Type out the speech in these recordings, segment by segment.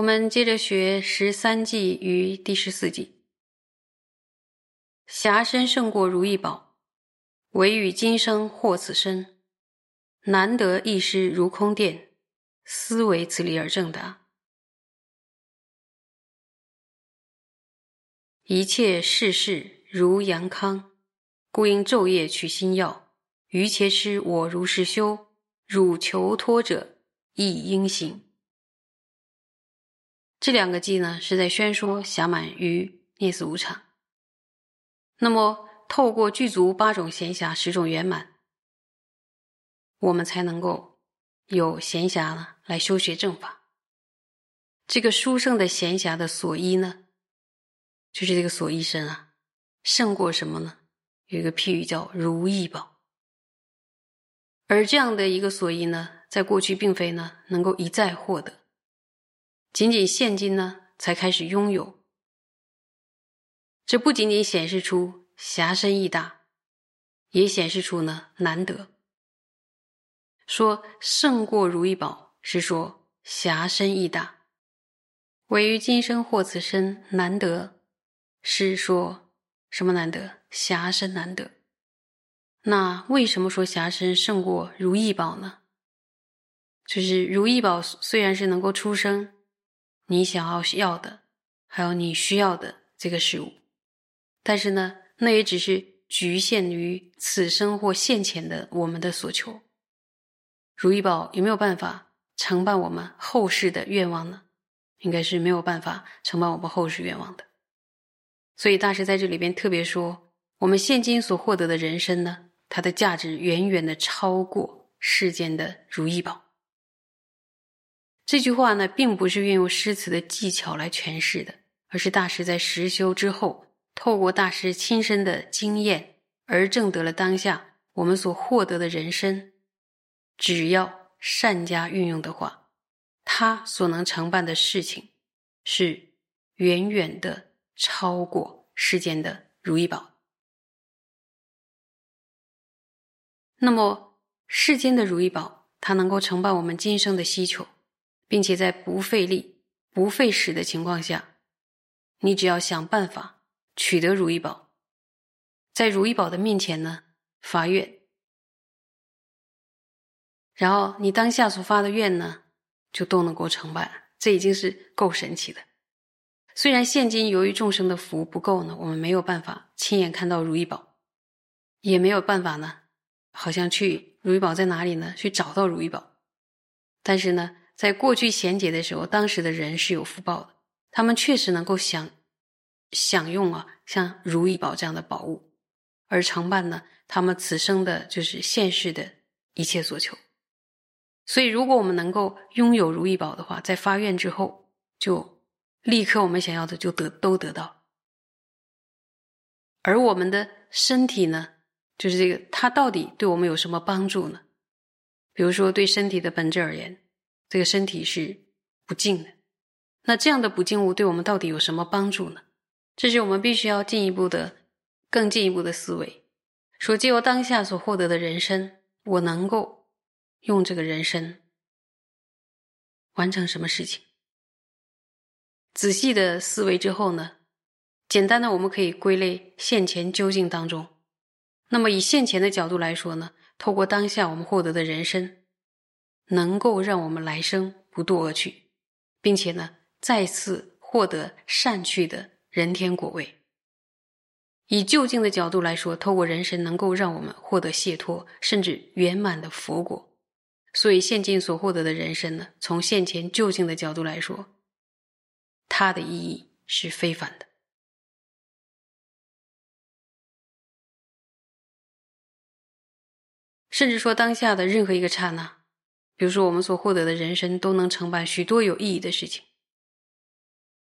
我们接着学十三计与第十四计。侠身胜过如意宝，唯与今生获此身，难得一失如空殿，思维此理而正达。一切世事如阳康，故应昼夜取心药。余且师我如是修，汝求托者亦应行。这两个偈呢，是在宣说暇满于念死无常。那么，透过具足八种闲暇、十种圆满，我们才能够有闲暇呢来修学正法。这个殊胜的闲暇的所依呢，就是这个所依身啊，胜过什么呢？有一个譬喻叫如意宝。而这样的一个所依呢，在过去并非呢能够一再获得。仅仅现今呢，才开始拥有。这不仅仅显示出侠身义大，也显示出呢难得。说胜过如意宝，是说侠身义大；唯于今生获此身难得，是说什么难得？侠身难得。那为什么说侠身胜过如意宝呢？就是如意宝虽然是能够出生。你想要要的，还有你需要的这个事物，但是呢，那也只是局限于此生或现前的我们的所求。如意宝有没有办法承办我们后世的愿望呢？应该是没有办法承办我们后世愿望的。所以大师在这里边特别说，我们现今所获得的人生呢，它的价值远远的超过世间的如意宝。这句话呢，并不是运用诗词的技巧来诠释的，而是大师在实修之后，透过大师亲身的经验而证得了当下我们所获得的人生。只要善加运用的话，他所能承办的事情，是远远的超过世间的如意宝。那么，世间的如意宝，它能够承办我们今生的需求。并且在不费力、不费时的情况下，你只要想办法取得如意宝，在如意宝的面前呢发愿，然后你当下所发的愿呢，就都能够成办，这已经是够神奇的。虽然现今由于众生的福不够呢，我们没有办法亲眼看到如意宝，也没有办法呢，好像去如意宝在哪里呢？去找到如意宝，但是呢。在过去贤劫的时候，当时的人是有福报的，他们确实能够享享用啊，像如意宝这样的宝物，而承办呢他们此生的就是现世的一切所求。所以，如果我们能够拥有如意宝的话，在发愿之后，就立刻我们想要的就得都得到。而我们的身体呢，就是这个，它到底对我们有什么帮助呢？比如说，对身体的本质而言。这个身体是不净的，那这样的不净物对我们到底有什么帮助呢？这是我们必须要进一步的、更进一步的思维。说，借由当下所获得的人生，我能够用这个人生完成什么事情？仔细的思维之后呢，简单的我们可以归类现前究竟当中。那么以现前的角度来说呢，透过当下我们获得的人生。能够让我们来生不堕恶趣，并且呢，再次获得善趣的人天果位。以就近的角度来说，透过人生能够让我们获得解脱，甚至圆满的佛果。所以现今所获得的人生呢，从现前就近的角度来说，它的意义是非凡的。甚至说当下的任何一个刹那。比如说，我们所获得的人生都能承办许多有意义的事情。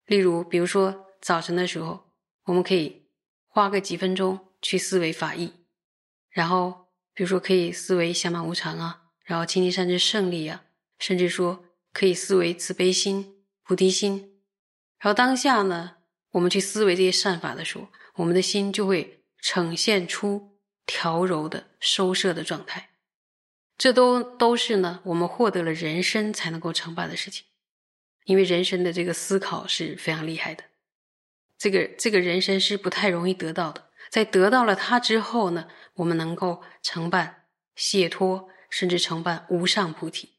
例如，比如说早晨的时候，我们可以花个几分钟去思维法义，然后比如说可以思维暇满无常啊，然后清净善知胜利啊，甚至说可以思维慈悲心、菩提心。然后当下呢，我们去思维这些善法的时候，我们的心就会呈现出调柔的收摄的状态。这都都是呢，我们获得了人生才能够承办的事情。因为人生的这个思考是非常厉害的，这个这个人生是不太容易得到的。在得到了它之后呢，我们能够承办解脱，甚至承办无上菩提。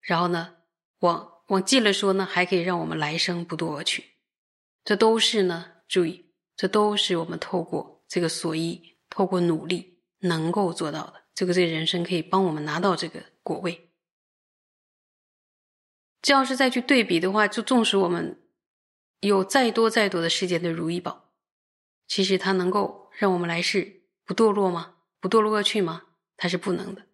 然后呢，往往近了说呢，还可以让我们来生不堕恶趣。这都是呢，注意，这都是我们透过这个所依，透过努力能够做到的。这个这个人生可以帮我们拿到这个果位。这要是再去对比的话，就纵使我们有再多再多的世间的如意宝，其实它能够让我们来世不堕落吗？不堕落恶趣吗？它是不能的。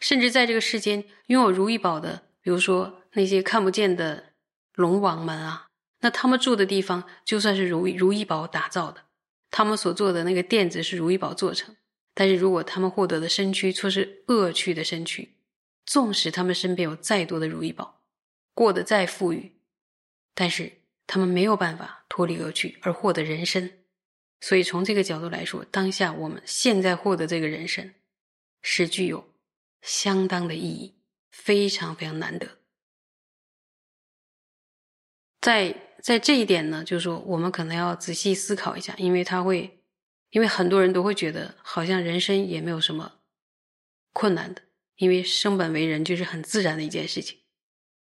甚至在这个世间拥有如意宝的，比如说那些看不见的龙王们啊，那他们住的地方就算是如意如意宝打造的，他们所做的那个垫子是如意宝做成，但是如果他们获得的身躯却是恶趣的身躯，纵使他们身边有再多的如意宝。过得再富裕，但是他们没有办法脱离恶趣而获得人生，所以从这个角度来说，当下我们现在获得这个人生，是具有相当的意义，非常非常难得。在在这一点呢，就是说我们可能要仔细思考一下，因为他会，因为很多人都会觉得好像人生也没有什么困难的，因为生本为人就是很自然的一件事情。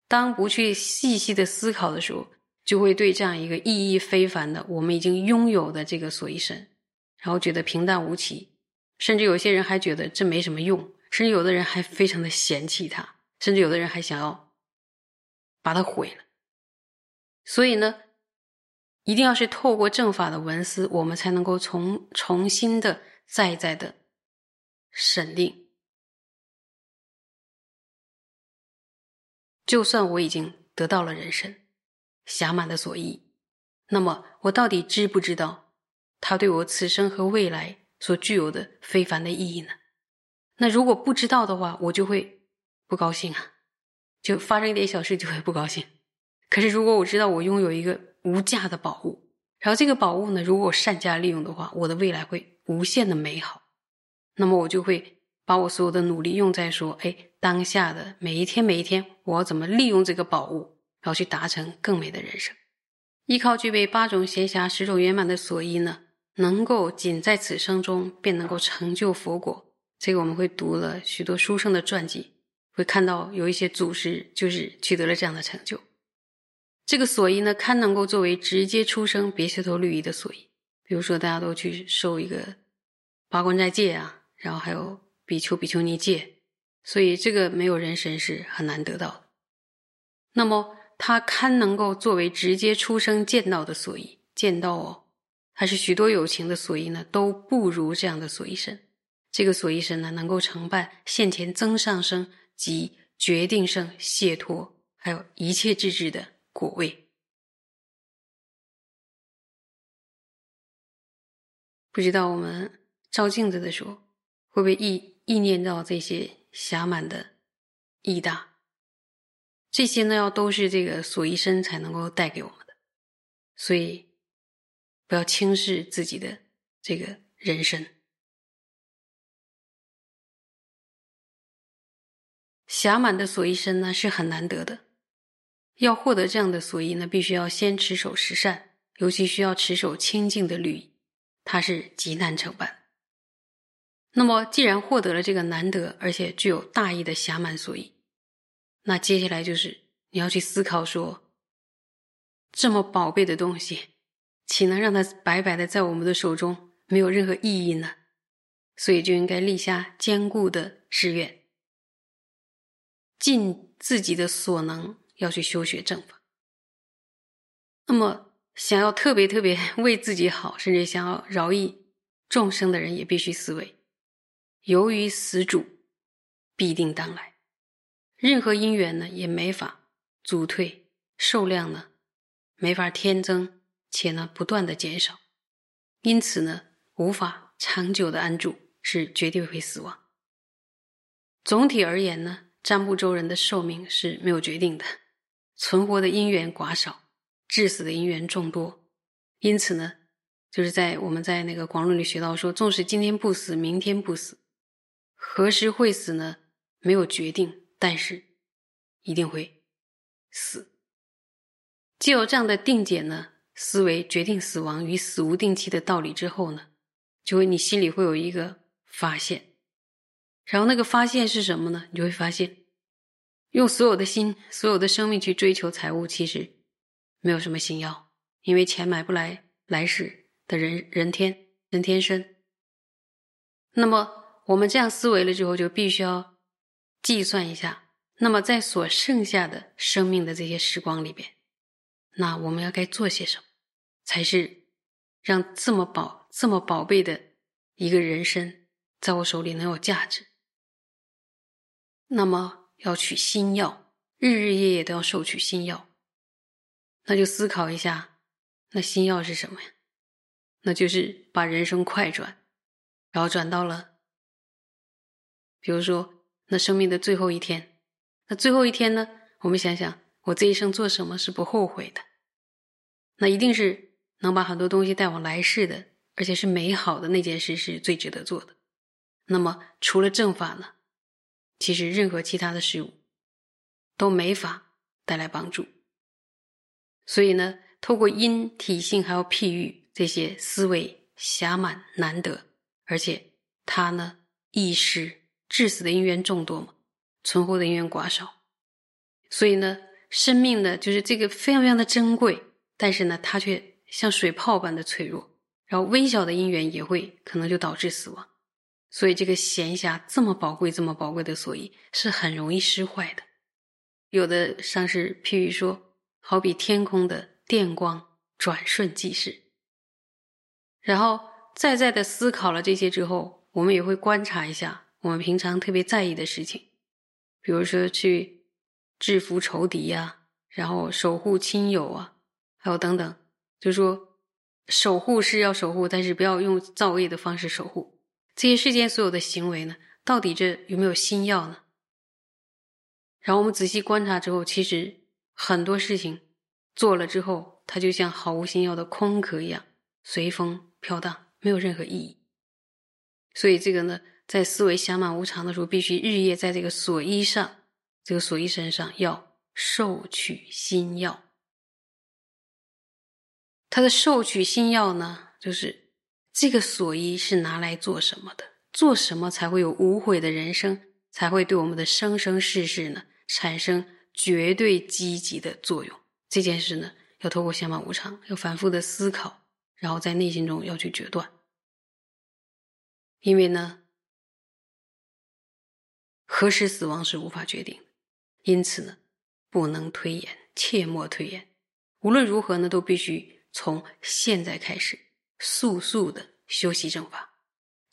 当不去细细的思考的时候，就会对这样一个意义非凡的我们已经拥有的这个所依身，然后觉得平淡无奇，甚至有些人还觉得这没什么用，甚至有的人还非常的嫌弃它，甚至有的人还想要把它毁了。所以呢，一定要是透过正法的文思，我们才能够重重新的再再的审定。就算我已经得到了人生，暇满的所依，那么我到底知不知道他对我此生和未来所具有的非凡的意义呢？那如果不知道的话，我就会不高兴啊，就发生一点小事就会不高兴。可是如果我知道我拥有一个无价的宝物，然后这个宝物呢，如果我善加利用的话，我的未来会无限的美好，那么我就会。把我所有的努力用在说，哎，当下的每一天每一天，我要怎么利用这个宝物，然后去达成更美的人生？依靠具备八种闲暇、十种圆满的所依呢，能够仅在此生中便能够成就佛果。这个我们会读了许多书生的传记，会看到有一些祖师就是取得了这样的成就。这个所依呢，堪能够作为直接出生别修头律仪的所依。比如说，大家都去受一个八关斋戒啊，然后还有。比丘、比丘尼戒，所以这个没有人神是很难得到的。那么，他堪能够作为直接出生见到的所依，见到哦，还是许多有情的所依呢，都不如这样的所依身。这个所依身呢，能够承办现前增上生及决定胜解脱，还有一切智智的果位。不知道我们照镜子的时候，会不会意？意念到这些暇满的意大，这些呢要都是这个所依身才能够带给我们的，所以不要轻视自己的这个人生。暇满的所依身呢是很难得的，要获得这样的所依呢，必须要先持守十善，尤其需要持守清净的律，它是极难成办。那么，既然获得了这个难得而且具有大义的暇满所依，那接下来就是你要去思考说，这么宝贝的东西，岂能让它白白的在我们的手中没有任何意义呢？所以就应该立下坚固的誓愿，尽自己的所能要去修学正法。那么，想要特别特别 为自己好，甚至想要饶益众生的人，也必须思维。由于死主必定当来，任何因缘呢也没法阻退，寿量呢没法添增，且呢不断的减少，因此呢无法长久的安住，是绝对会死亡。总体而言呢，占卜周人的寿命是没有决定的，存活的因缘寡少，致死的因缘众多，因此呢，就是在我们在那个广论里学到说，纵使今天不死，明天不死。何时会死呢？没有决定，但是一定会死。既有这样的定解呢，思维决定死亡与死无定期的道理之后呢，就会你心里会有一个发现，然后那个发现是什么呢？你就会发现，用所有的心、所有的生命去追求财物，其实没有什么心要，因为钱买不来来世的人人天人天生。那么我们这样思维了之后，就必须要计算一下，那么在所剩下的生命的这些时光里边。那我们要该做些什么，才是让这么宝、这么宝贝的一个人参在我手里能有价值？那么要取新药，日日夜夜都要受取新药。那就思考一下，那新药是什么呀？那就是把人生快转，然后转到了，比如说那生命的最后一天。那最后一天呢？我们想想。我这一生做什么是不后悔的？那一定是能把很多东西带往来世的，而且是美好的那件事是最值得做的。那么除了正法呢？其实任何其他的事物都没法带来帮助。所以呢，透过因体性还有譬喻这些思维狭满难得，而且他呢易失致死的因缘众多嘛，存活的因缘寡少，所以呢。生命呢，就是这个非常非常的珍贵，但是呢，它却像水泡般的脆弱，然后微小的因缘也会可能就导致死亡。所以这个闲暇这么宝贵、这么宝贵的所以，是很容易失坏的。有的上师譬喻说，好比天空的电光，转瞬即逝。然后再再的思考了这些之后，我们也会观察一下我们平常特别在意的事情，比如说去。制服仇敌呀，然后守护亲友啊，还有等等，就说守护是要守护，但是不要用造恶的方式守护。这些世间所有的行为呢，到底这有没有心要呢？然后我们仔细观察之后，其实很多事情做了之后，它就像毫无心要的空壳一样，随风飘荡，没有任何意义。所以这个呢，在思维暇满无常的时候，必须日夜在这个所依上。这个所依身上要受取心药，他的受取心药呢，就是这个所依是拿来做什么的？做什么才会有无悔的人生？才会对我们的生生世世呢产生绝对积极的作用？这件事呢，要透过相满无常，要反复的思考，然后在内心中要去决断，因为呢，何时死亡是无法决定。因此呢，不能推延，切莫推延。无论如何呢，都必须从现在开始，速速的修习正法，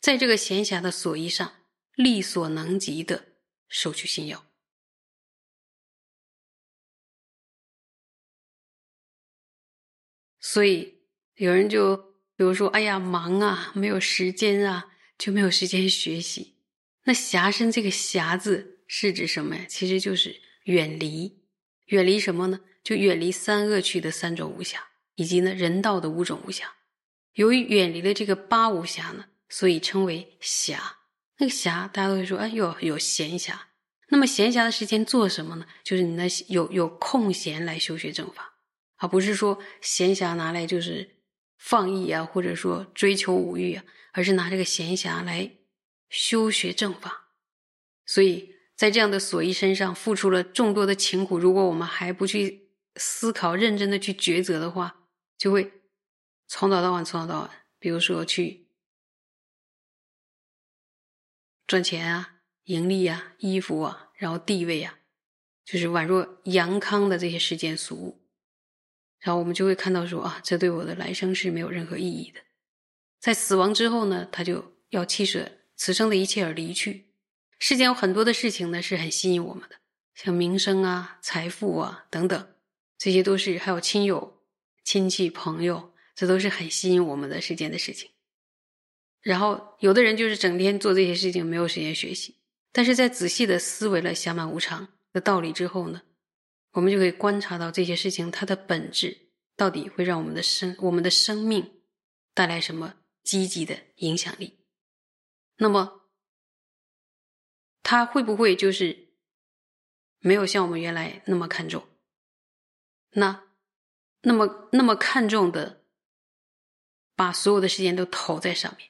在这个闲暇的所依上，力所能及的收取心药。所以有人就比如说，哎呀，忙啊，没有时间啊，就没有时间学习。那暇身这个暇字。是指什么呀？其实就是远离，远离什么呢？就远离三恶趣的三种无暇，以及呢人道的五种无暇。由于远离了这个八无暇呢，所以称为暇。那个暇，大家都会说，哎，呦有闲暇。那么闲暇的时间做什么呢？就是你那有有空闲来修学正法，而不是说闲暇拿来就是放逸啊，或者说追求五欲啊，而是拿这个闲暇来修学正法。所以。在这样的所依身上付出了众多的勤苦，如果我们还不去思考、认真的去抉择的话，就会从早到晚、从早到晚。比如说去赚钱啊、盈利啊、衣服啊，然后地位啊，就是宛若阳康的这些世间俗物，然后我们就会看到说啊，这对我的来生是没有任何意义的。在死亡之后呢，他就要弃舍此生的一切而离去。世间有很多的事情呢，是很吸引我们的，像名声啊、财富啊等等，这些都是还有亲友、亲戚、朋友，这都是很吸引我们的时间的事情。然后有的人就是整天做这些事情，没有时间学习。但是在仔细的思维了暇满无常的道理之后呢，我们就可以观察到这些事情它的本质到底会让我们的生、我们的生命带来什么积极的影响力。那么。他会不会就是没有像我们原来那么看重？那那么那么看重的，把所有的时间都投在上面，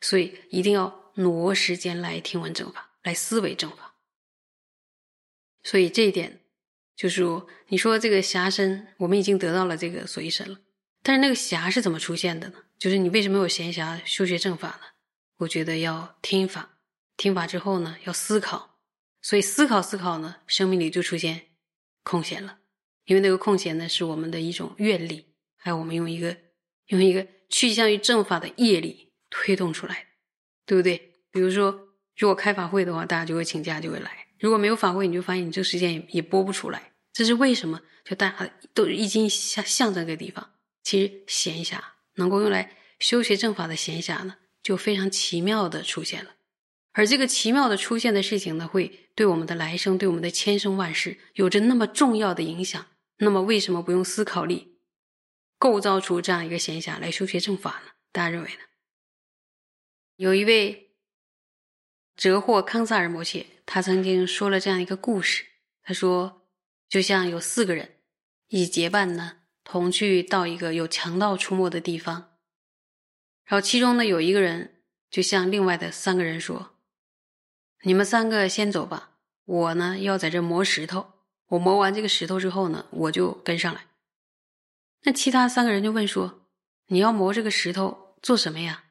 所以一定要挪时间来听闻正法，来思维正法。所以这一点，就是说，你说这个侠身，我们已经得到了这个所依身了，但是那个侠是怎么出现的呢？就是你为什么有闲暇修学正法呢？我觉得要听法，听法之后呢，要思考，所以思考思考呢，生命里就出现空闲了，因为那个空闲呢，是我们的一种愿力，还有我们用一个用一个趋向于正法的业力推动出来，对不对？比如说，如果开法会的话，大家就会请假，就会来。如果没有法会，你就发现你这个时间也也播不出来，这是为什么？就大家都已经向向这个地方，其实闲暇能够用来修学正法的闲暇呢，就非常奇妙的出现了。而这个奇妙的出现的事情呢，会对我们的来生、对我们的千生万世有着那么重要的影响。那么，为什么不用思考力构造出这样一个闲暇来修学正法呢？大家认为呢？有一位。哲霍康萨尔摩切，他曾经说了这样一个故事。他说，就像有四个人一结伴呢，同去到一个有强盗出没的地方。然后其中呢，有一个人就向另外的三个人说：“你们三个先走吧，我呢要在这磨石头。我磨完这个石头之后呢，我就跟上来。”那其他三个人就问说：“你要磨这个石头做什么呀？”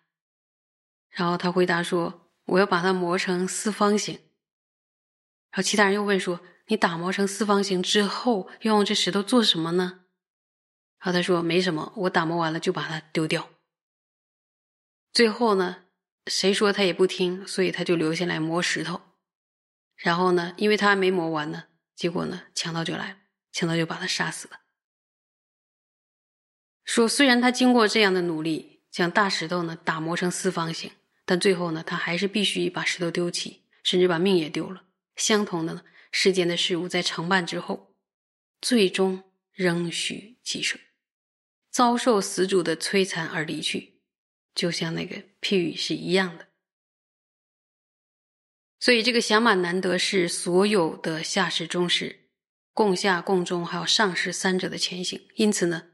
然后他回答说。我要把它磨成四方形，然后其他人又问说：“你打磨成四方形之后，要用这石头做什么呢？”然后他说：“没什么，我打磨完了就把它丢掉。”最后呢，谁说他也不听，所以他就留下来磨石头。然后呢，因为他还没磨完呢，结果呢，强盗就来了，强盗就把他杀死了。说虽然他经过这样的努力，将大石头呢打磨成四方形。但最后呢，他还是必须把石头丢弃，甚至把命也丢了。相同的呢，世间的事物在成办之后，最终仍需其舍，遭受死主的摧残而离去，就像那个譬喻是一样的。所以，这个降满难得是所有的下士、中士、共下、共中还有上士三者的前行。因此呢，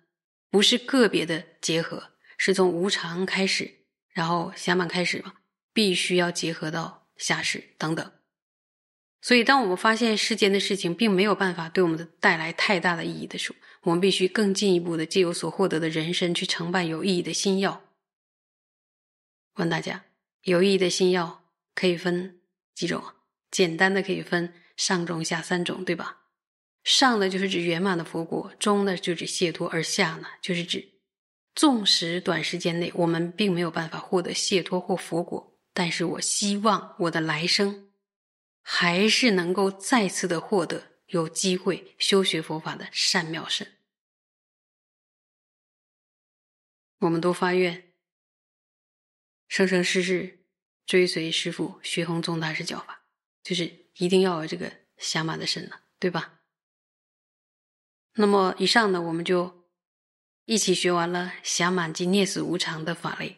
不是个别的结合，是从无常开始。然后暇满开始嘛，必须要结合到下世等等。所以，当我们发现世间的事情并没有办法对我们的带来太大的意义的时候，我们必须更进一步的借由所获得的人身去承办有意义的新药。问大家，有意义的新药可以分几种？简单的可以分上中下三种，对吧？上呢就是指圆满的佛果，中呢就指解脱，而下呢就是指。纵使短时间内我们并没有办法获得解脱或佛果，但是我希望我的来生还是能够再次的获得有机会修学佛法的善妙身。我们都发愿，生生世世追随师父学宏宗大师教法，就是一定要有这个暇满的身了，对吧？那么以上呢，我们就。一起学完了暇满及涅死无常的法类。